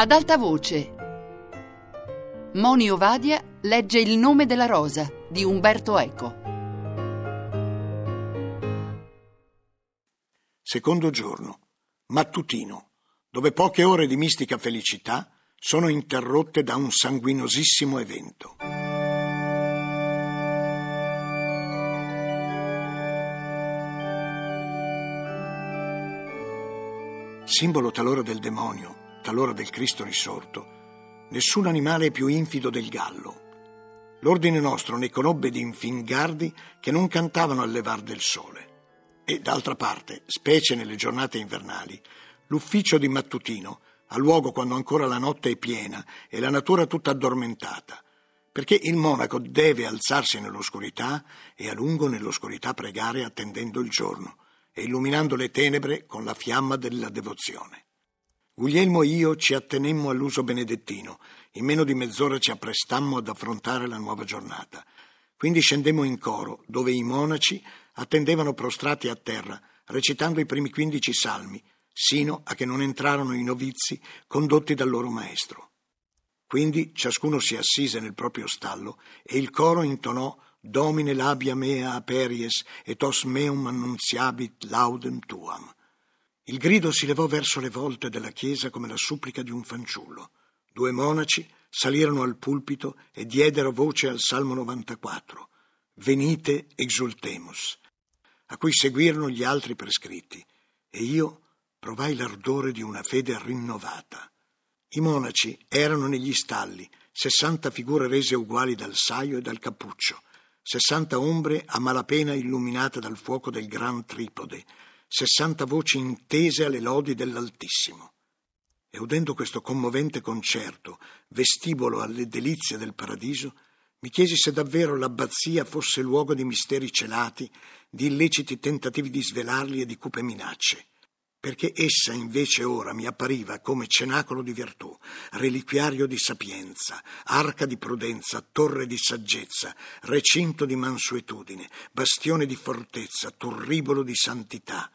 Ad alta voce. Moni Ovadia legge Il nome della rosa di Umberto Eco. Secondo giorno, mattutino, dove poche ore di mistica felicità sono interrotte da un sanguinosissimo evento. Simbolo talora del demonio, talora del Cristo risorto, nessun animale è più infido del gallo. L'ordine nostro ne conobbe di infingardi che non cantavano al levar del sole. E d'altra parte, specie nelle giornate invernali, l'ufficio di mattutino ha luogo quando ancora la notte è piena e la natura tutta addormentata, perché il monaco deve alzarsi nell'oscurità e a lungo nell'oscurità pregare attendendo il giorno e illuminando le tenebre con la fiamma della devozione. Guglielmo e io ci attenemmo all'uso benedettino, in meno di mezz'ora ci apprestammo ad affrontare la nuova giornata. Quindi scendemmo in coro, dove i monaci attendevano prostrati a terra, recitando i primi quindici salmi, sino a che non entrarono i novizi condotti dal loro maestro. Quindi ciascuno si assise nel proprio stallo e il coro intonò Domine labia mea aperies et os meum annunziabit laudem tuam. Il grido si levò verso le volte della chiesa come la supplica di un fanciullo. Due monaci salirono al pulpito e diedero voce al Salmo 94. Venite, exultemus, a cui seguirono gli altri prescritti, e io provai l'ardore di una fede rinnovata. I monaci erano negli stalli, sessanta figure rese uguali dal saio e dal cappuccio, sessanta ombre a malapena illuminate dal fuoco del gran tripode, sessanta voci intese alle lodi dell'Altissimo. E udendo questo commovente concerto, vestibolo alle delizie del paradiso, mi chiesi se davvero l'abbazia fosse luogo di misteri celati, di illeciti tentativi di svelarli e di cupe minacce perché essa invece ora mi appariva come cenacolo di virtù, reliquiario di sapienza, arca di prudenza, torre di saggezza, recinto di mansuetudine, bastione di fortezza, turribolo di santità.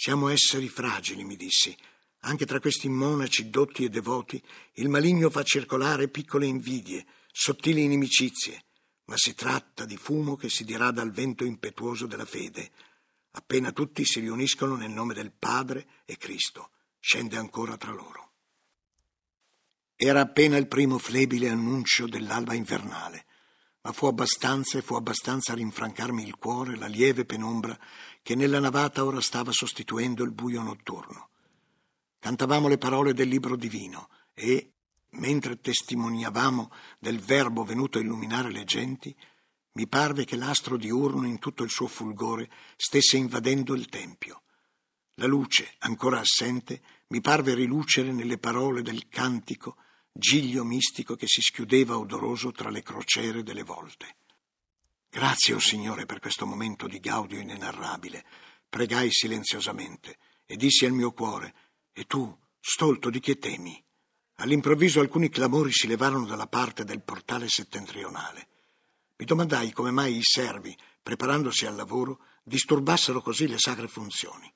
Siamo esseri fragili, mi dissi. Anche tra questi monaci dotti e devoti il maligno fa circolare piccole invidie, sottili inimicizie, ma si tratta di fumo che si dirada al vento impetuoso della fede Appena tutti si riuniscono nel nome del Padre e Cristo, scende ancora tra loro. Era appena il primo flebile annuncio dell'alba invernale, ma fu abbastanza e fu abbastanza a rinfrancarmi il cuore la lieve penombra che nella navata ora stava sostituendo il buio notturno. Cantavamo le parole del libro divino e, mentre testimoniavamo del Verbo venuto a illuminare le genti, mi parve che l'astro diurno in tutto il suo fulgore stesse invadendo il tempio. La luce, ancora assente, mi parve rilucere nelle parole del cantico, giglio mistico che si schiudeva odoroso tra le crociere delle volte. Grazie, o oh Signore, per questo momento di gaudio inenarrabile. Pregai silenziosamente e dissi al mio cuore: E tu, stolto, di che temi? All'improvviso alcuni clamori si levarono dalla parte del portale settentrionale. Mi domandai come mai i servi, preparandosi al lavoro, disturbassero così le sacre funzioni.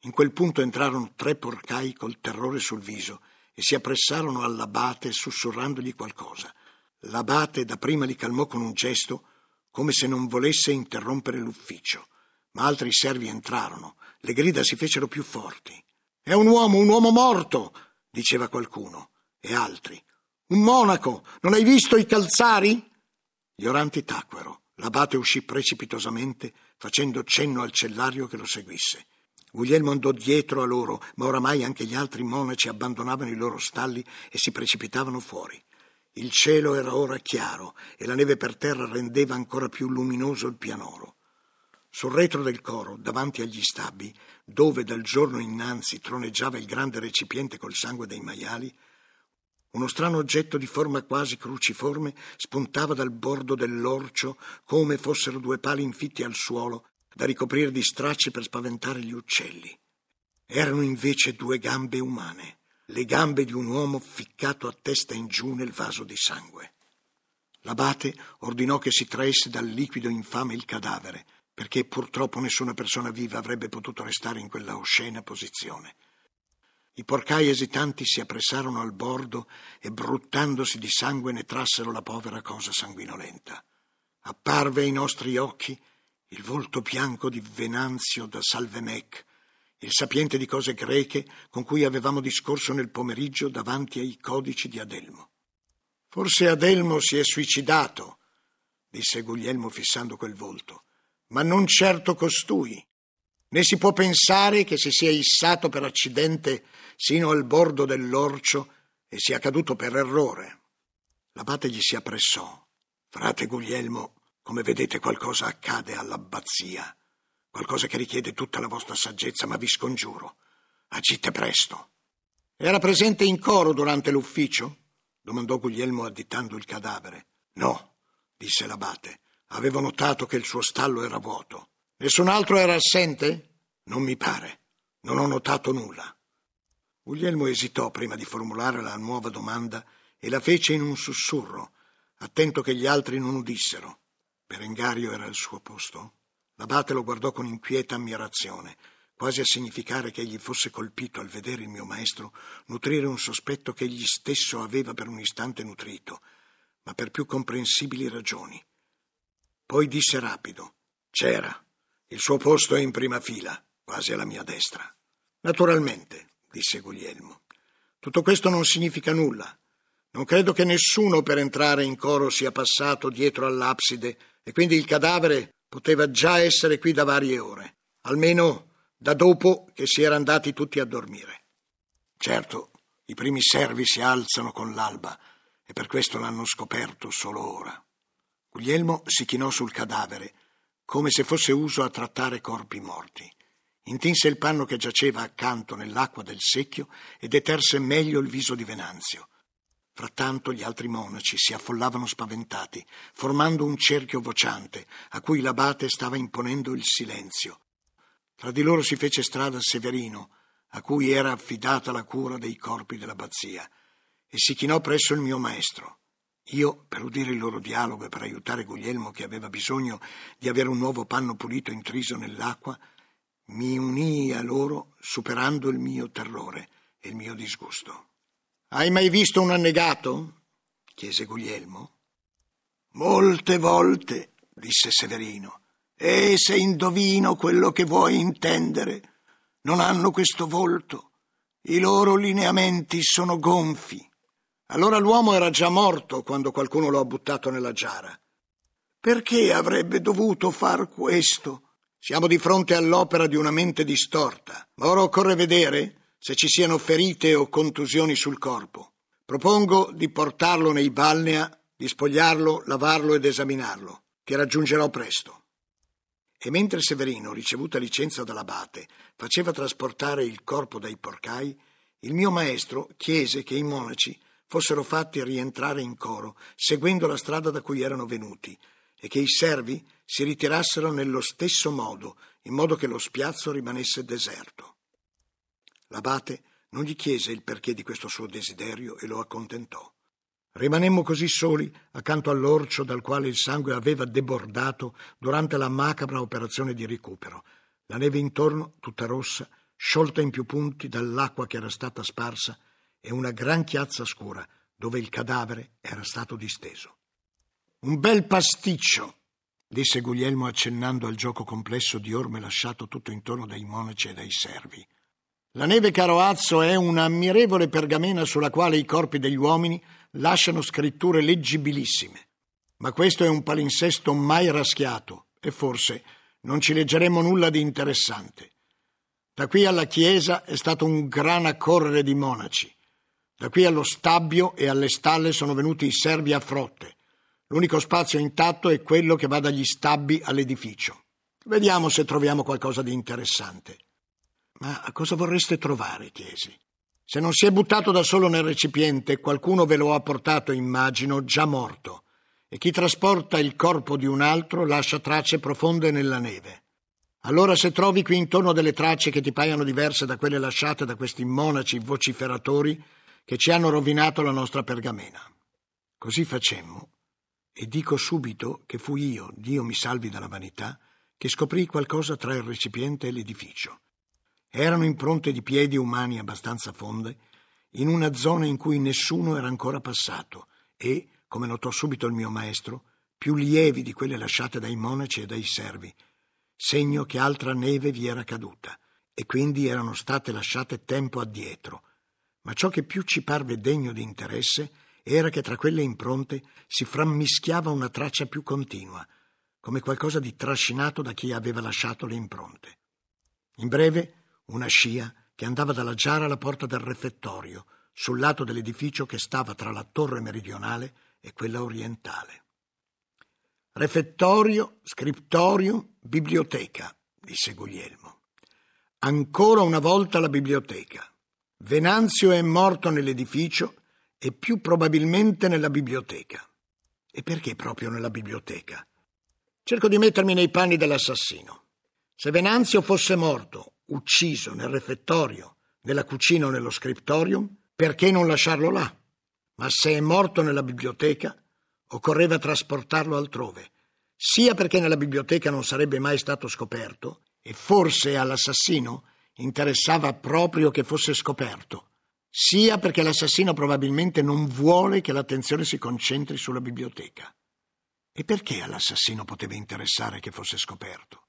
In quel punto entrarono tre porcai col terrore sul viso e si appressarono all'abate sussurrandogli qualcosa. L'abate dapprima li calmò con un gesto, come se non volesse interrompere l'ufficio, ma altri servi entrarono, le grida si fecero più forti. È un uomo, un uomo morto, diceva qualcuno, e altri. Un monaco, non hai visto i calzari? Gli oranti tacquero. L'abate uscì precipitosamente, facendo cenno al cellario che lo seguisse. Guglielmo andò dietro a loro, ma oramai anche gli altri monaci abbandonavano i loro stalli e si precipitavano fuori. Il cielo era ora chiaro e la neve per terra rendeva ancora più luminoso il pianoro. Sul retro del coro, davanti agli stabbi, dove dal giorno innanzi troneggiava il grande recipiente col sangue dei maiali, uno strano oggetto di forma quasi cruciforme spuntava dal bordo dell'orcio come fossero due pali infitti al suolo da ricoprire di stracci per spaventare gli uccelli. Erano invece due gambe umane, le gambe di un uomo ficcato a testa in giù nel vaso di sangue. L'abate ordinò che si traesse dal liquido infame il cadavere, perché purtroppo nessuna persona viva avrebbe potuto restare in quella oscena posizione. I porcai esitanti si appressarono al bordo e bruttandosi di sangue ne trassero la povera cosa sanguinolenta. Apparve ai nostri occhi il volto bianco di Venanzio da Salvemec, il sapiente di cose greche con cui avevamo discorso nel pomeriggio davanti ai codici di Adelmo. Forse Adelmo si è suicidato, disse Guglielmo fissando quel volto, ma non certo costui. Né si può pensare che si sia issato per accidente sino al bordo dell'orcio e sia caduto per errore. L'abate gli si appressò. Frate Guglielmo, come vedete qualcosa accade all'abbazia, qualcosa che richiede tutta la vostra saggezza, ma vi scongiuro, agite presto. Era presente in coro durante l'ufficio? domandò Guglielmo additando il cadavere. No, disse l'abate. Avevo notato che il suo stallo era vuoto. Nessun altro era assente? Non mi pare. Non ho notato nulla. Guglielmo esitò prima di formulare la nuova domanda e la fece in un sussurro, attento che gli altri non udissero. Berengario era al suo posto? L'abate lo guardò con inquieta ammirazione, quasi a significare che egli fosse colpito al vedere il mio maestro nutrire un sospetto che egli stesso aveva per un istante nutrito, ma per più comprensibili ragioni. Poi disse rapido: C'era. Il suo posto è in prima fila, quasi alla mia destra. Naturalmente, disse Guglielmo. Tutto questo non significa nulla. Non credo che nessuno per entrare in coro sia passato dietro all'abside e quindi il cadavere poteva già essere qui da varie ore, almeno da dopo che si era andati tutti a dormire. Certo, i primi servi si alzano con l'alba e per questo l'hanno scoperto solo ora. Guglielmo si chinò sul cadavere come se fosse uso a trattare corpi morti. Intinse il panno che giaceva accanto nell'acqua del secchio e deterse meglio il viso di Venanzio. Frattanto gli altri monaci si affollavano spaventati, formando un cerchio vociante a cui l'abate stava imponendo il silenzio. Tra di loro si fece strada Severino, a cui era affidata la cura dei corpi dell'abbazia, e si chinò presso il mio maestro. Io, per udire il loro dialogo e per aiutare Guglielmo che aveva bisogno di avere un nuovo panno pulito intriso nell'acqua, mi unii a loro superando il mio terrore e il mio disgusto. Hai mai visto un annegato? chiese Guglielmo. Molte volte, disse Severino, e se indovino quello che vuoi intendere, non hanno questo volto, i loro lineamenti sono gonfi. Allora l'uomo era già morto quando qualcuno lo ha buttato nella giara. Perché avrebbe dovuto far questo? Siamo di fronte all'opera di una mente distorta, ma ora occorre vedere se ci siano ferite o contusioni sul corpo. Propongo di portarlo nei balnea, di spogliarlo, lavarlo ed esaminarlo. Ti raggiungerò presto. E mentre Severino, ricevuta licenza dall'abate, faceva trasportare il corpo dai porcai, il mio maestro chiese che i monaci fossero fatti rientrare in coro, seguendo la strada da cui erano venuti, e che i servi si ritirassero nello stesso modo, in modo che lo spiazzo rimanesse deserto. L'abate non gli chiese il perché di questo suo desiderio e lo accontentò. Rimanemmo così soli accanto all'orcio dal quale il sangue aveva debordato durante la macabra operazione di recupero. La neve intorno, tutta rossa, sciolta in più punti dall'acqua che era stata sparsa, e una gran chiazza scura dove il cadavere era stato disteso. Un bel pasticcio, disse Guglielmo accennando al gioco complesso di orme lasciato tutto intorno dai monaci e dai servi. La neve Caroazzo è un'ammirevole pergamena sulla quale i corpi degli uomini lasciano scritture leggibilissime. Ma questo è un palinsesto mai raschiato e forse non ci leggeremo nulla di interessante. Da qui alla chiesa è stato un gran accorrere di monaci. Da qui allo stabbio e alle stalle sono venuti i servi a frotte. L'unico spazio intatto è quello che va dagli stabbi all'edificio. Vediamo se troviamo qualcosa di interessante. Ma cosa vorreste trovare? chiesi. Se non si è buttato da solo nel recipiente, qualcuno ve lo ha portato, immagino, già morto. E chi trasporta il corpo di un altro lascia tracce profonde nella neve. Allora se trovi qui intorno delle tracce che ti paiano diverse da quelle lasciate da questi monaci vociferatori che ci hanno rovinato la nostra pergamena. Così facemmo e dico subito che fui io, Dio mi salvi dalla vanità, che scoprì qualcosa tra il recipiente e l'edificio. Erano impronte di piedi umani abbastanza fonde, in una zona in cui nessuno era ancora passato e, come notò subito il mio maestro, più lievi di quelle lasciate dai monaci e dai servi, segno che altra neve vi era caduta e quindi erano state lasciate tempo addietro. Ma ciò che più ci parve degno di interesse era che tra quelle impronte si frammischiava una traccia più continua, come qualcosa di trascinato da chi aveva lasciato le impronte. In breve, una scia che andava dalla giara alla porta del refettorio, sul lato dell'edificio che stava tra la torre meridionale e quella orientale. Refettorio, scriptorium, biblioteca, disse Guglielmo. Ancora una volta la biblioteca. Venanzio è morto nell'edificio e più probabilmente nella biblioteca. E perché proprio nella biblioteca? Cerco di mettermi nei panni dell'assassino. Se Venanzio fosse morto, ucciso nel refettorio, nella cucina o nello scriptorium, perché non lasciarlo là? Ma se è morto nella biblioteca, occorreva trasportarlo altrove, sia perché nella biblioteca non sarebbe mai stato scoperto, e forse all'assassino interessava proprio che fosse scoperto, sia perché l'assassino probabilmente non vuole che l'attenzione si concentri sulla biblioteca. E perché all'assassino poteva interessare che fosse scoperto?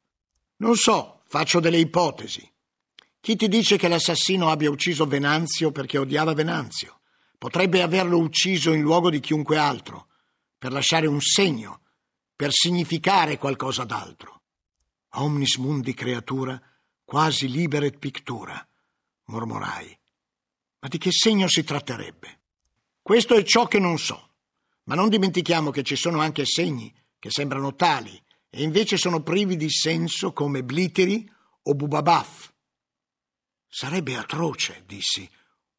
Non so, faccio delle ipotesi. Chi ti dice che l'assassino abbia ucciso Venanzio perché odiava Venanzio? Potrebbe averlo ucciso in luogo di chiunque altro, per lasciare un segno, per significare qualcosa d'altro. Omnis mundi creatura, quasi liberet pictura, mormorai. Ma di che segno si tratterebbe? Questo è ciò che non so. Ma non dimentichiamo che ci sono anche segni che sembrano tali e invece sono privi di senso come bliteri o bubabaf. Sarebbe atroce, dissi,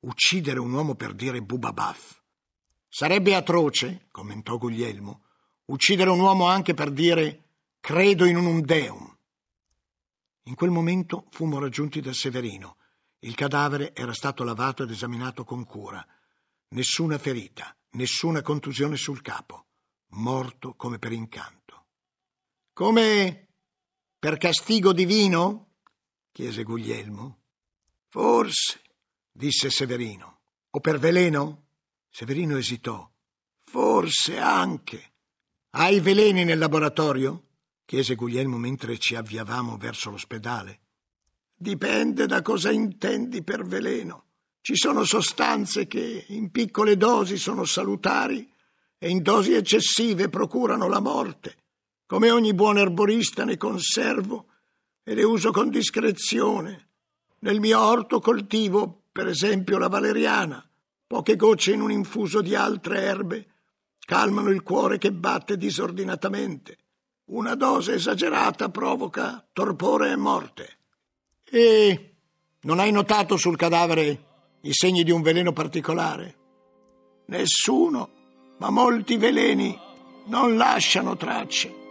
uccidere un uomo per dire bubabaf. Sarebbe atroce, commentò Guglielmo, uccidere un uomo anche per dire credo in un deum. In quel momento fummo raggiunti da Severino. Il cadavere era stato lavato ed esaminato con cura. Nessuna ferita, nessuna contusione sul capo. Morto come per incanto. Come per castigo divino? chiese Guglielmo. Forse, disse Severino. O per veleno? Severino esitò. Forse anche. Hai veleni nel laboratorio? chiese Guglielmo mentre ci avviavamo verso l'ospedale. Dipende da cosa intendi per veleno. Ci sono sostanze che in piccole dosi sono salutari e in dosi eccessive procurano la morte. Come ogni buon erborista ne conservo e le uso con discrezione. Nel mio orto coltivo, per esempio, la valeriana. Poche gocce in un infuso di altre erbe calmano il cuore che batte disordinatamente. Una dose esagerata provoca torpore e morte. E non hai notato sul cadavere i segni di un veleno particolare? Nessuno, ma molti veleni non lasciano tracce.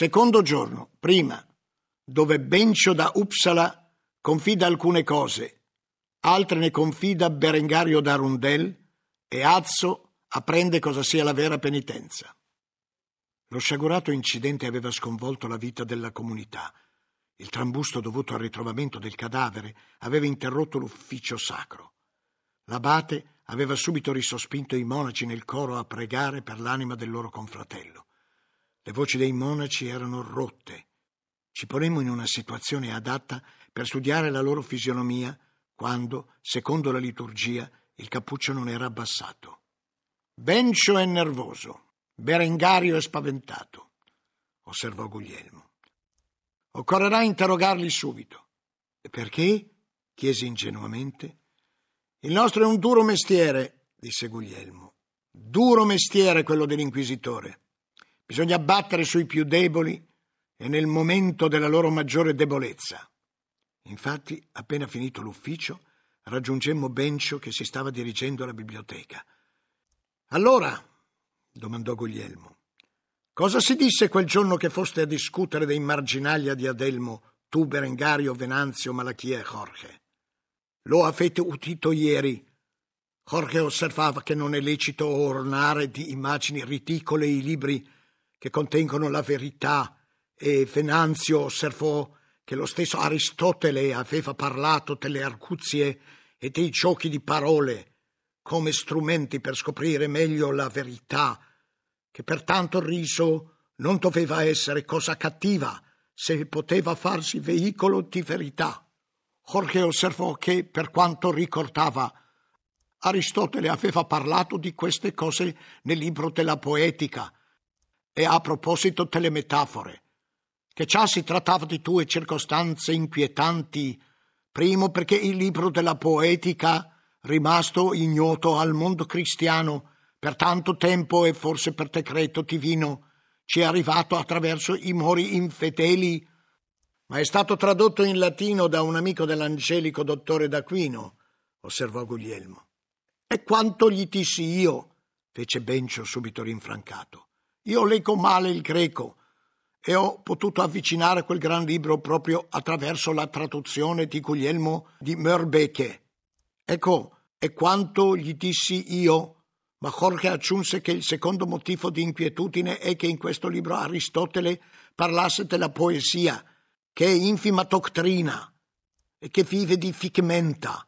Secondo giorno, prima, dove Bencio da Uppsala confida alcune cose, altre ne confida Berengario da Rundel e Azzo apprende cosa sia la vera penitenza. Lo sciagurato incidente aveva sconvolto la vita della comunità. Il trambusto dovuto al ritrovamento del cadavere aveva interrotto l'ufficio sacro. L'abate aveva subito risospinto i monaci nel coro a pregare per l'anima del loro confratello. Le voci dei monaci erano rotte. Ci ponemmo in una situazione adatta per studiare la loro fisionomia quando, secondo la liturgia, il cappuccio non era abbassato. Bencio è nervoso, Berengario è spaventato, osservò Guglielmo. Occorrerà interrogarli subito. Perché? chiese ingenuamente. Il nostro è un duro mestiere, disse Guglielmo. Duro mestiere quello dell'inquisitore. Bisogna battere sui più deboli e nel momento della loro maggiore debolezza. Infatti, appena finito l'ufficio, raggiungemmo Bencio che si stava dirigendo alla biblioteca. Allora, domandò Guglielmo, cosa si disse quel giorno che foste a discutere dei marginaglia di Adelmo, tu, Berengario, Venanzio, Malachia e Jorge? Lo avete udito ieri. Jorge osservava che non è lecito ornare di immagini ridicole i libri che contengono la verità e Venanzio osservò che lo stesso Aristotele aveva parlato delle arguzie e dei giochi di parole come strumenti per scoprire meglio la verità, che pertanto il riso non doveva essere cosa cattiva se poteva farsi veicolo di verità. Jorge osservò che, per quanto ricordava, Aristotele aveva parlato di queste cose nel libro della poetica e a proposito delle metafore, che già si trattava di due circostanze inquietanti Primo perché il libro della poetica, rimasto ignoto al mondo cristiano per tanto tempo e forse per decreto divino, ci è arrivato attraverso i mori infedeli, ma è stato tradotto in latino da un amico dell'angelico dottore d'Aquino, osservò Guglielmo. E quanto gli dissi io, fece Bencio subito rinfrancato. Io leggo male il greco e ho potuto avvicinare quel gran libro proprio attraverso la traduzione di Guglielmo di Mörbeke. Ecco, e quanto gli dissi io, ma Jorge aggiunse che il secondo motivo di inquietudine è che in questo libro Aristotele parlasse della poesia, che è infima dottrina e che vive di figmenta.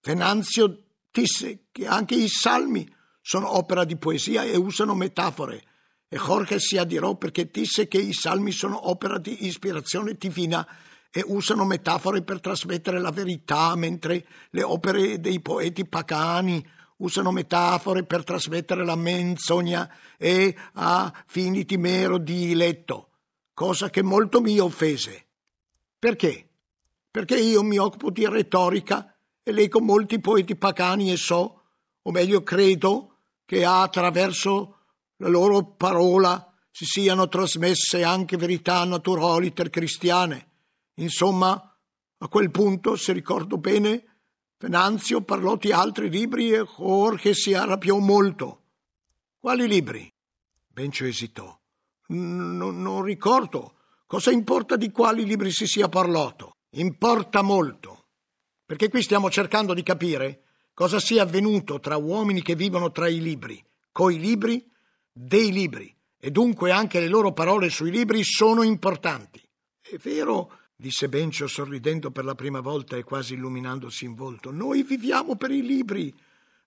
Venanzio disse che anche i salmi sono opera di poesia e usano metafore, e Jorge si adirò perché disse che i salmi sono opera di ispirazione divina e usano metafore per trasmettere la verità, mentre le opere dei poeti pagani usano metafore per trasmettere la menzogna e a fini di mero diletto, cosa che molto mi offese. Perché? Perché io mi occupo di retorica e leggo molti poeti pagani e so, o meglio credo, che attraverso la loro parola si siano trasmesse anche verità naturali cristiane. Insomma, a quel punto, se ricordo bene, Venanzio parlò di altri libri e Jorge si arrabbiò molto. Quali libri? Bencio esitò. Non ricordo. Cosa importa di quali libri si sia parlato? Importa molto. Perché qui stiamo cercando di capire cosa sia avvenuto tra uomini che vivono tra i libri, coi libri dei libri e dunque anche le loro parole sui libri sono importanti. È vero, disse Bencio sorridendo per la prima volta e quasi illuminandosi in volto, noi viviamo per i libri.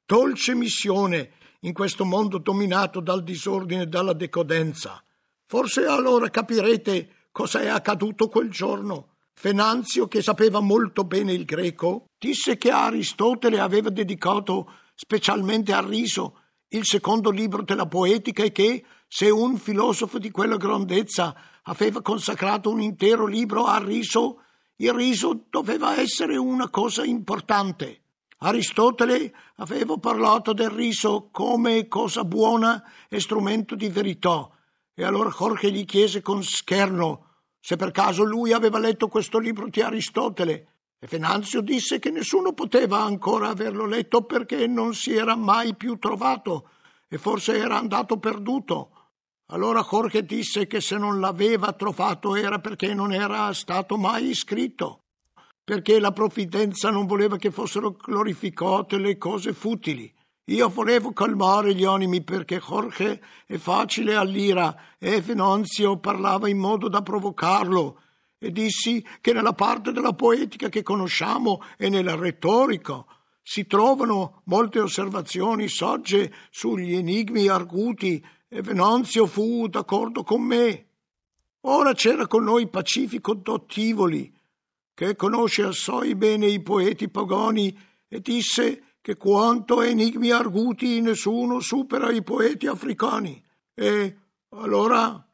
Dolce missione in questo mondo dominato dal disordine e dalla decadenza. Forse allora capirete cosa è accaduto quel giorno. Fenanzio, che sapeva molto bene il greco, disse che Aristotele aveva dedicato specialmente al riso il secondo libro della poetica è che, se un filosofo di quella grandezza aveva consacrato un intero libro al riso, il riso doveva essere una cosa importante. Aristotele aveva parlato del riso come cosa buona e strumento di verità, e allora Jorge gli chiese con scherno se per caso lui aveva letto questo libro di Aristotele e Venanzio disse che nessuno poteva ancora averlo letto perché non si era mai più trovato e forse era andato perduto. Allora Jorge disse che se non l'aveva trovato era perché non era stato mai scritto, perché la provvidenza non voleva che fossero glorificate le cose futili. Io volevo calmare gli animi perché Jorge è facile all'ira e Venanzio parlava in modo da provocarlo e dissi che nella parte della poetica che conosciamo e nella retorica si trovano molte osservazioni sagge sugli enigmi arguti e Venanzio fu d'accordo con me. Ora c'era con noi Pacifico Dottivoli, che conosce assai bene i poeti pagani e disse che quanto enigmi arguti nessuno supera i poeti africani. E allora?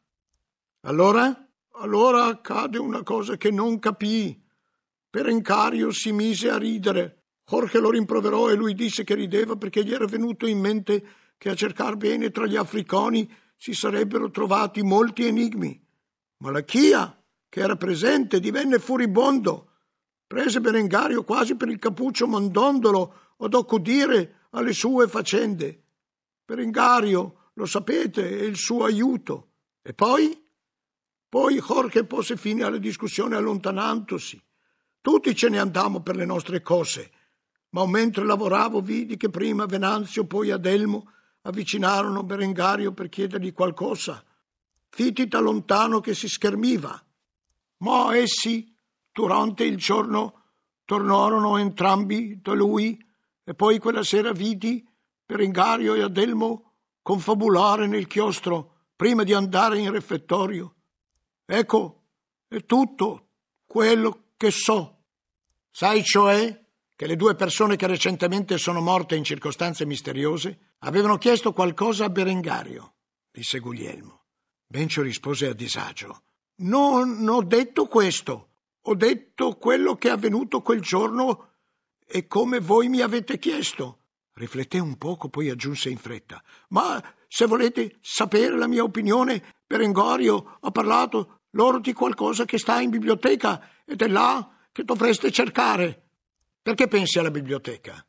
Allora? Allora accade una cosa che non capii. Berengario si mise a ridere. Jorge lo rimproverò e lui disse che rideva perché gli era venuto in mente che a cercar bene tra gli africani si sarebbero trovati molti enigmi. Ma la Chia, che era presente, divenne furibondo. Prese Berengario quasi per il cappuccio mandondolo ad accudire alle sue faccende. Berengario, lo sapete, è il suo aiuto. E poi? Poi Jorge pose fine alla discussione allontanandosi. Tutti ce ne andammo per le nostre cose, ma mentre lavoravo vidi che prima Venanzio, poi Adelmo avvicinarono Berengario per chiedergli qualcosa. Fiti da lontano che si schermiva. Ma essi, durante il giorno, tornarono entrambi da lui e poi quella sera vidi Berengario e Adelmo confabulare nel chiostro prima di andare in refettorio. Ecco, è tutto quello che so. Sai cioè che le due persone che recentemente sono morte in circostanze misteriose avevano chiesto qualcosa a Berengario, disse Guglielmo. Bencio rispose a disagio. Non ho detto questo. Ho detto quello che è avvenuto quel giorno e come voi mi avete chiesto. Rifletté un poco, poi aggiunse in fretta. Ma se volete sapere la mia opinione, Berengario ha parlato loro di qualcosa che sta in biblioteca ed è là che dovreste cercare. Perché pensi alla biblioteca?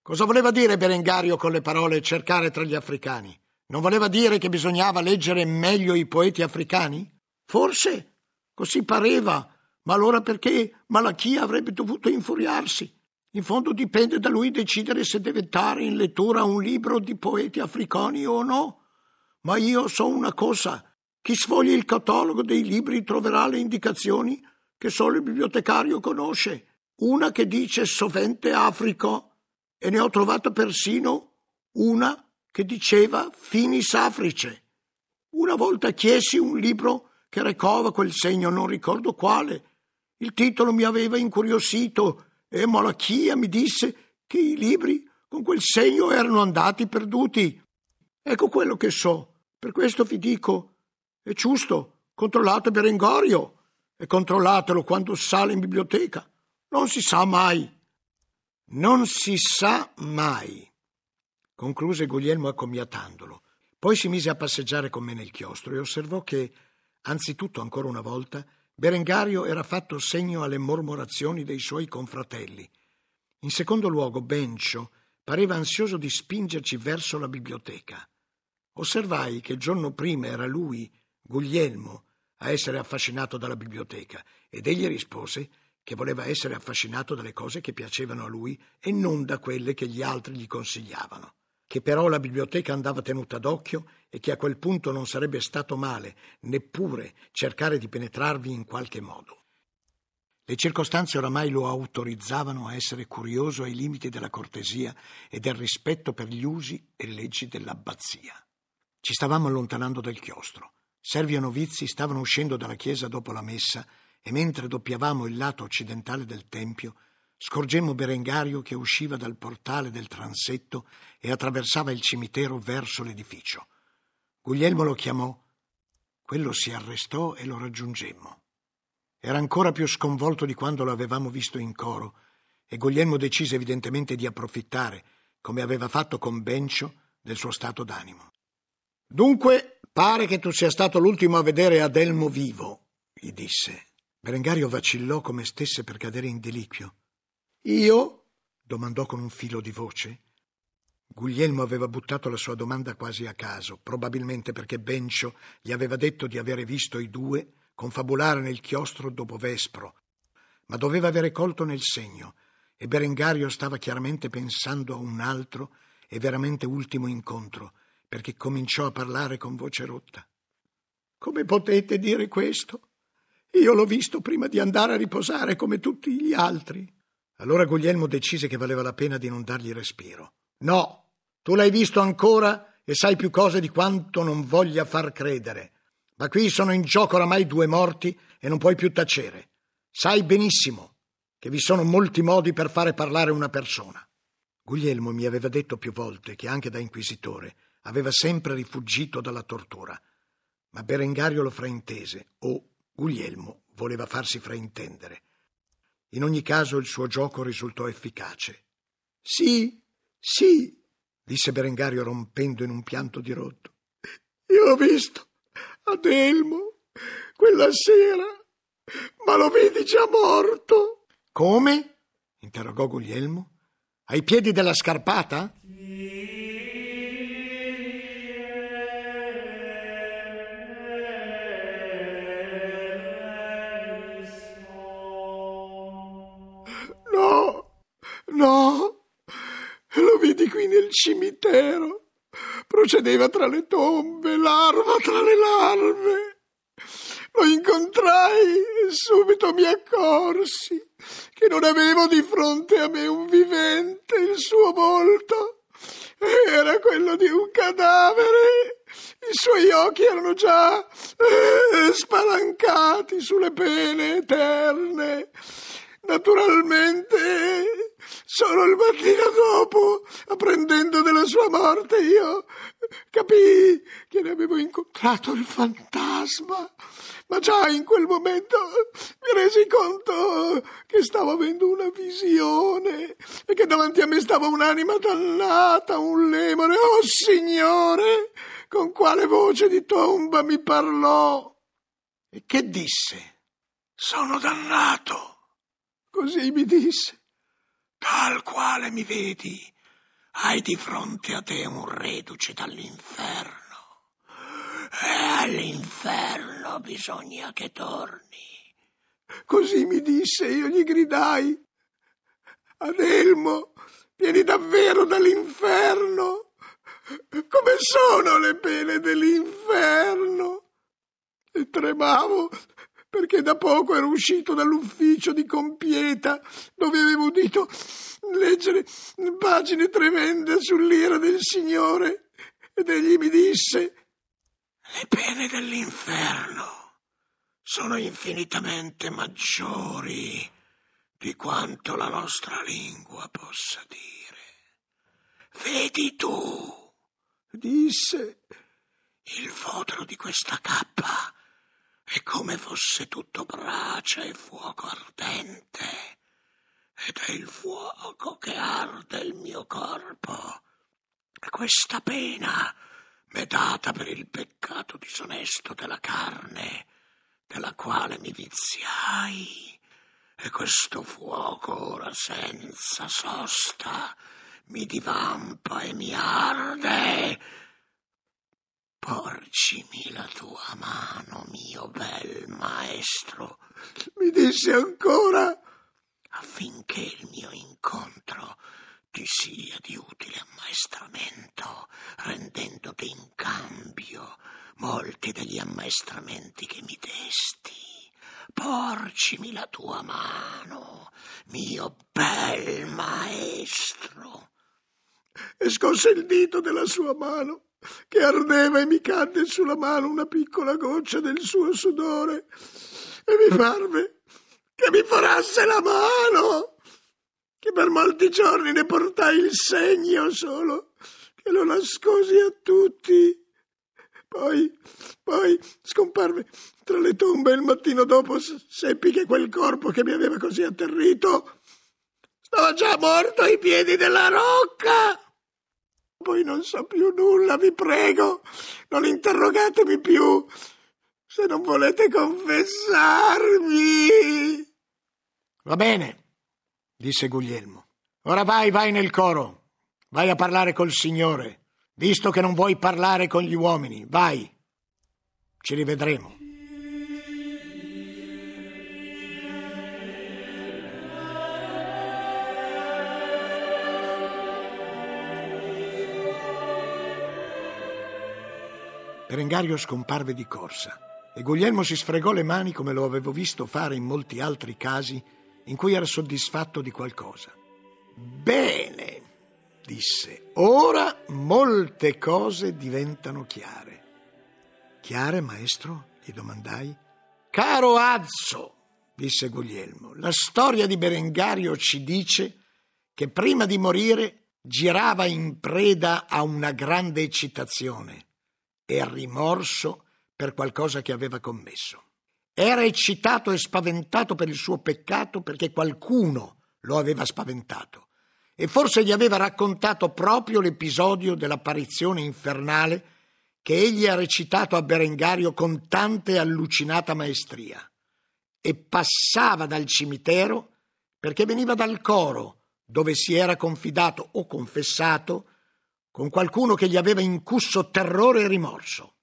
Cosa voleva dire Berengario con le parole cercare tra gli africani? Non voleva dire che bisognava leggere meglio i poeti africani? Forse, così pareva, ma allora perché Malachia avrebbe dovuto infuriarsi? In fondo dipende da lui decidere se deve dare in lettura un libro di poeti africani o no. Ma io so una cosa. Chi sfogli il catalogo dei libri troverà le indicazioni che solo il bibliotecario conosce, una che dice sovente Africo e ne ho trovato persino una che diceva Finis Africe. Una volta chiesi un libro che recava quel segno, non ricordo quale. Il titolo mi aveva incuriosito e Malachia mi disse che i libri con quel segno erano andati perduti. Ecco quello che so. Per questo vi dico, è giusto, controllate Berengorio e controllatelo quando sale in biblioteca. Non si sa mai. Non si sa mai, concluse Guglielmo accomiatandolo. Poi si mise a passeggiare con me nel chiostro e osservò che, anzitutto ancora una volta, Berengario era fatto segno alle mormorazioni dei suoi confratelli. In secondo luogo, Bencio pareva ansioso di spingerci verso la biblioteca. Osservai che il giorno prima era lui, Guglielmo, a essere affascinato dalla biblioteca ed egli rispose che voleva essere affascinato dalle cose che piacevano a lui e non da quelle che gli altri gli consigliavano, che però la biblioteca andava tenuta d'occhio e che a quel punto non sarebbe stato male neppure cercare di penetrarvi in qualche modo. Le circostanze oramai lo autorizzavano a essere curioso ai limiti della cortesia e del rispetto per gli usi e leggi dell'abbazia. Ci stavamo allontanando dal chiostro. Servi e novizi stavano uscendo dalla chiesa dopo la messa e mentre doppiavamo il lato occidentale del tempio, scorgemmo Berengario che usciva dal portale del transetto e attraversava il cimitero verso l'edificio. Guglielmo lo chiamò. Quello si arrestò e lo raggiungemmo. Era ancora più sconvolto di quando lo avevamo visto in coro e Guglielmo decise evidentemente di approfittare, come aveva fatto con Bencio, del suo stato d'animo. Dunque, Pare che tu sia stato l'ultimo a vedere Adelmo vivo, gli disse. Berengario vacillò come stesse per cadere in deliquio. Io? domandò con un filo di voce. Guglielmo aveva buttato la sua domanda quasi a caso, probabilmente perché Bencio gli aveva detto di avere visto i due confabulare nel chiostro dopo Vespro, ma doveva avere colto nel segno, e Berengario stava chiaramente pensando a un altro e veramente ultimo incontro, perché cominciò a parlare con voce rotta. Come potete dire questo? Io l'ho visto prima di andare a riposare come tutti gli altri. Allora Guglielmo decise che valeva la pena di non dargli respiro. No, tu l'hai visto ancora e sai più cose di quanto non voglia far credere. Ma qui sono in gioco oramai due morti e non puoi più tacere. Sai benissimo che vi sono molti modi per fare parlare una persona. Guglielmo mi aveva detto più volte che anche da inquisitore aveva sempre rifuggito dalla tortura. Ma Berengario lo fraintese, o Guglielmo voleva farsi fraintendere. In ogni caso il suo gioco risultò efficace. Sì, sì, disse Berengario rompendo in un pianto di rotto. Io ho visto Adelmo quella sera, ma lo vedi già morto. Come? interrogò Guglielmo. Ai piedi della scarpata? No, no, lo vidi qui nel cimitero. Procedeva tra le tombe, larva tra le larve. Lo incontrai e subito mi accorsi che non avevo di fronte a me un vivente, il suo volto era quello di un cadavere. I suoi occhi erano già eh, spalancati sulle pene eterne. Naturalmente, solo il mattino dopo, apprendendo della sua morte, io capii che ne avevo incontrato il fantasma ma già in quel momento mi resi conto che stavo avendo una visione e che davanti a me stava un'anima dannata, un lemore. Oh Signore, con quale voce di tomba mi parlò? E che disse? Sono dannato. Così mi disse. Tal quale mi vedi, hai di fronte a te un reduce dall'inferno e all'inferno bisogna che torni. Così mi disse, io gli gridai. Adelmo, vieni davvero dall'inferno. Come sono le pene dell'inferno? E tremavo perché da poco ero uscito dall'ufficio di compieta dove avevo udito leggere pagine tremende sull'ira del Signore ed egli mi disse le pene dell'inferno sono infinitamente maggiori di quanto la nostra lingua possa dire. Vedi tu, disse, il fodero di questa cappa è come fosse tutto bracia e fuoco ardente, ed è il fuoco che arde il mio corpo. E questa pena m'è data per il peccato disonesto della carne, della quale mi viziai, e questo fuoco ora senza sosta mi divampa e mi arde. Porcimi la tua mano, mio bel maestro, mi disse ancora, affinché il mio incontro ti sia di utile ammaestramento, rendendoti in cambio molti degli ammaestramenti che mi desti. Porcimi la tua mano, mio bel maestro. E scosse il dito della sua mano, che ardeva e mi cadde sulla mano una piccola goccia del suo sudore, e mi parve che mi forasse la mano che per molti giorni ne portai il segno solo, che lo nascosi a tutti. Poi, poi scomparve tra le tombe e il mattino dopo seppi che quel corpo che mi aveva così atterrito stava già morto ai piedi della rocca. Poi non so più nulla, vi prego, non interrogatemi più se non volete confessarmi. Va bene, disse Guglielmo. Ora vai, vai nel coro, vai a parlare col Signore, visto che non vuoi parlare con gli uomini, vai. Ci rivedremo. Berengario scomparve di corsa e Guglielmo si sfregò le mani come lo avevo visto fare in molti altri casi in cui era soddisfatto di qualcosa. Bene, disse, ora molte cose diventano chiare. Chiare, maestro? gli domandai. Caro Azzo, disse Guglielmo, la storia di Berengario ci dice che prima di morire girava in preda a una grande eccitazione e rimorso per qualcosa che aveva commesso. Era eccitato e spaventato per il suo peccato perché qualcuno lo aveva spaventato e forse gli aveva raccontato proprio l'episodio dell'apparizione infernale che egli ha recitato a Berengario con tanta e allucinata maestria. E passava dal cimitero perché veniva dal coro dove si era confidato o confessato con qualcuno che gli aveva incusso terrore e rimorso.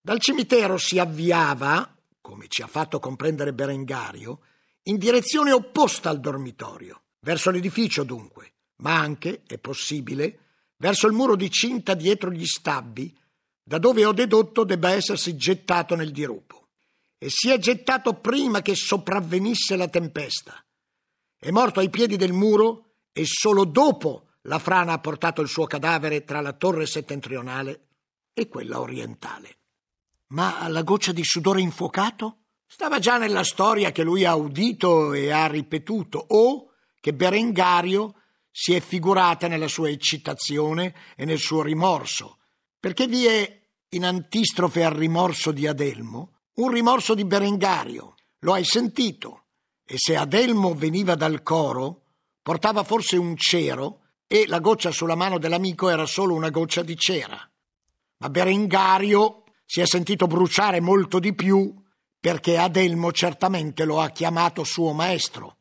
Dal cimitero si avviava, come ci ha fatto comprendere Berengario, in direzione opposta al dormitorio, verso l'edificio dunque, ma anche, è possibile, verso il muro di cinta dietro gli stabbi, da dove ho dedotto debba essersi gettato nel dirupo. E si è gettato prima che sopravvenisse la tempesta. È morto ai piedi del muro e solo dopo la frana ha portato il suo cadavere tra la torre settentrionale e quella orientale. Ma la goccia di sudore infuocato? Stava già nella storia che lui ha udito e ha ripetuto, o che Berengario si è figurata nella sua eccitazione e nel suo rimorso, perché vi è in antistrofe al rimorso di Adelmo un rimorso di Berengario. Lo hai sentito? E se Adelmo veniva dal coro, portava forse un cero e la goccia sulla mano dell'amico era solo una goccia di cera. Ma Berengario si è sentito bruciare molto di più perché Adelmo certamente lo ha chiamato suo maestro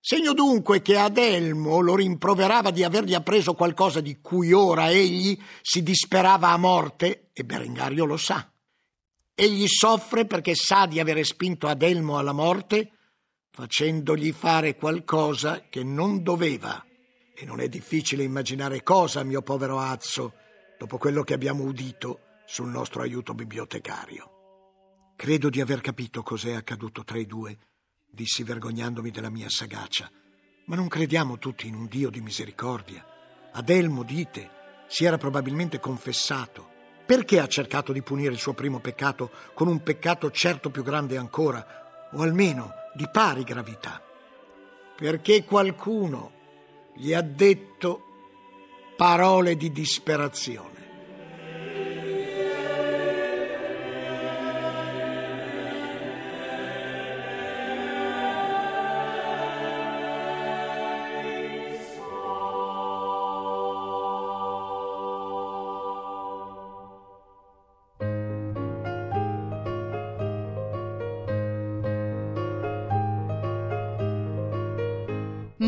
Segno dunque che Adelmo lo rimproverava di avergli appreso qualcosa di cui ora egli si disperava a morte, e Berengario lo sa. Egli soffre perché sa di avere spinto Adelmo alla morte, facendogli fare qualcosa che non doveva. E non è difficile immaginare cosa, mio povero Azzo, dopo quello che abbiamo udito sul nostro aiuto bibliotecario. Credo di aver capito cos'è accaduto tra i due dissi vergognandomi della mia sagacia. Ma non crediamo tutti in un Dio di misericordia. Adelmo, dite, si era probabilmente confessato. Perché ha cercato di punire il suo primo peccato con un peccato certo più grande ancora, o almeno di pari gravità? Perché qualcuno gli ha detto parole di disperazione.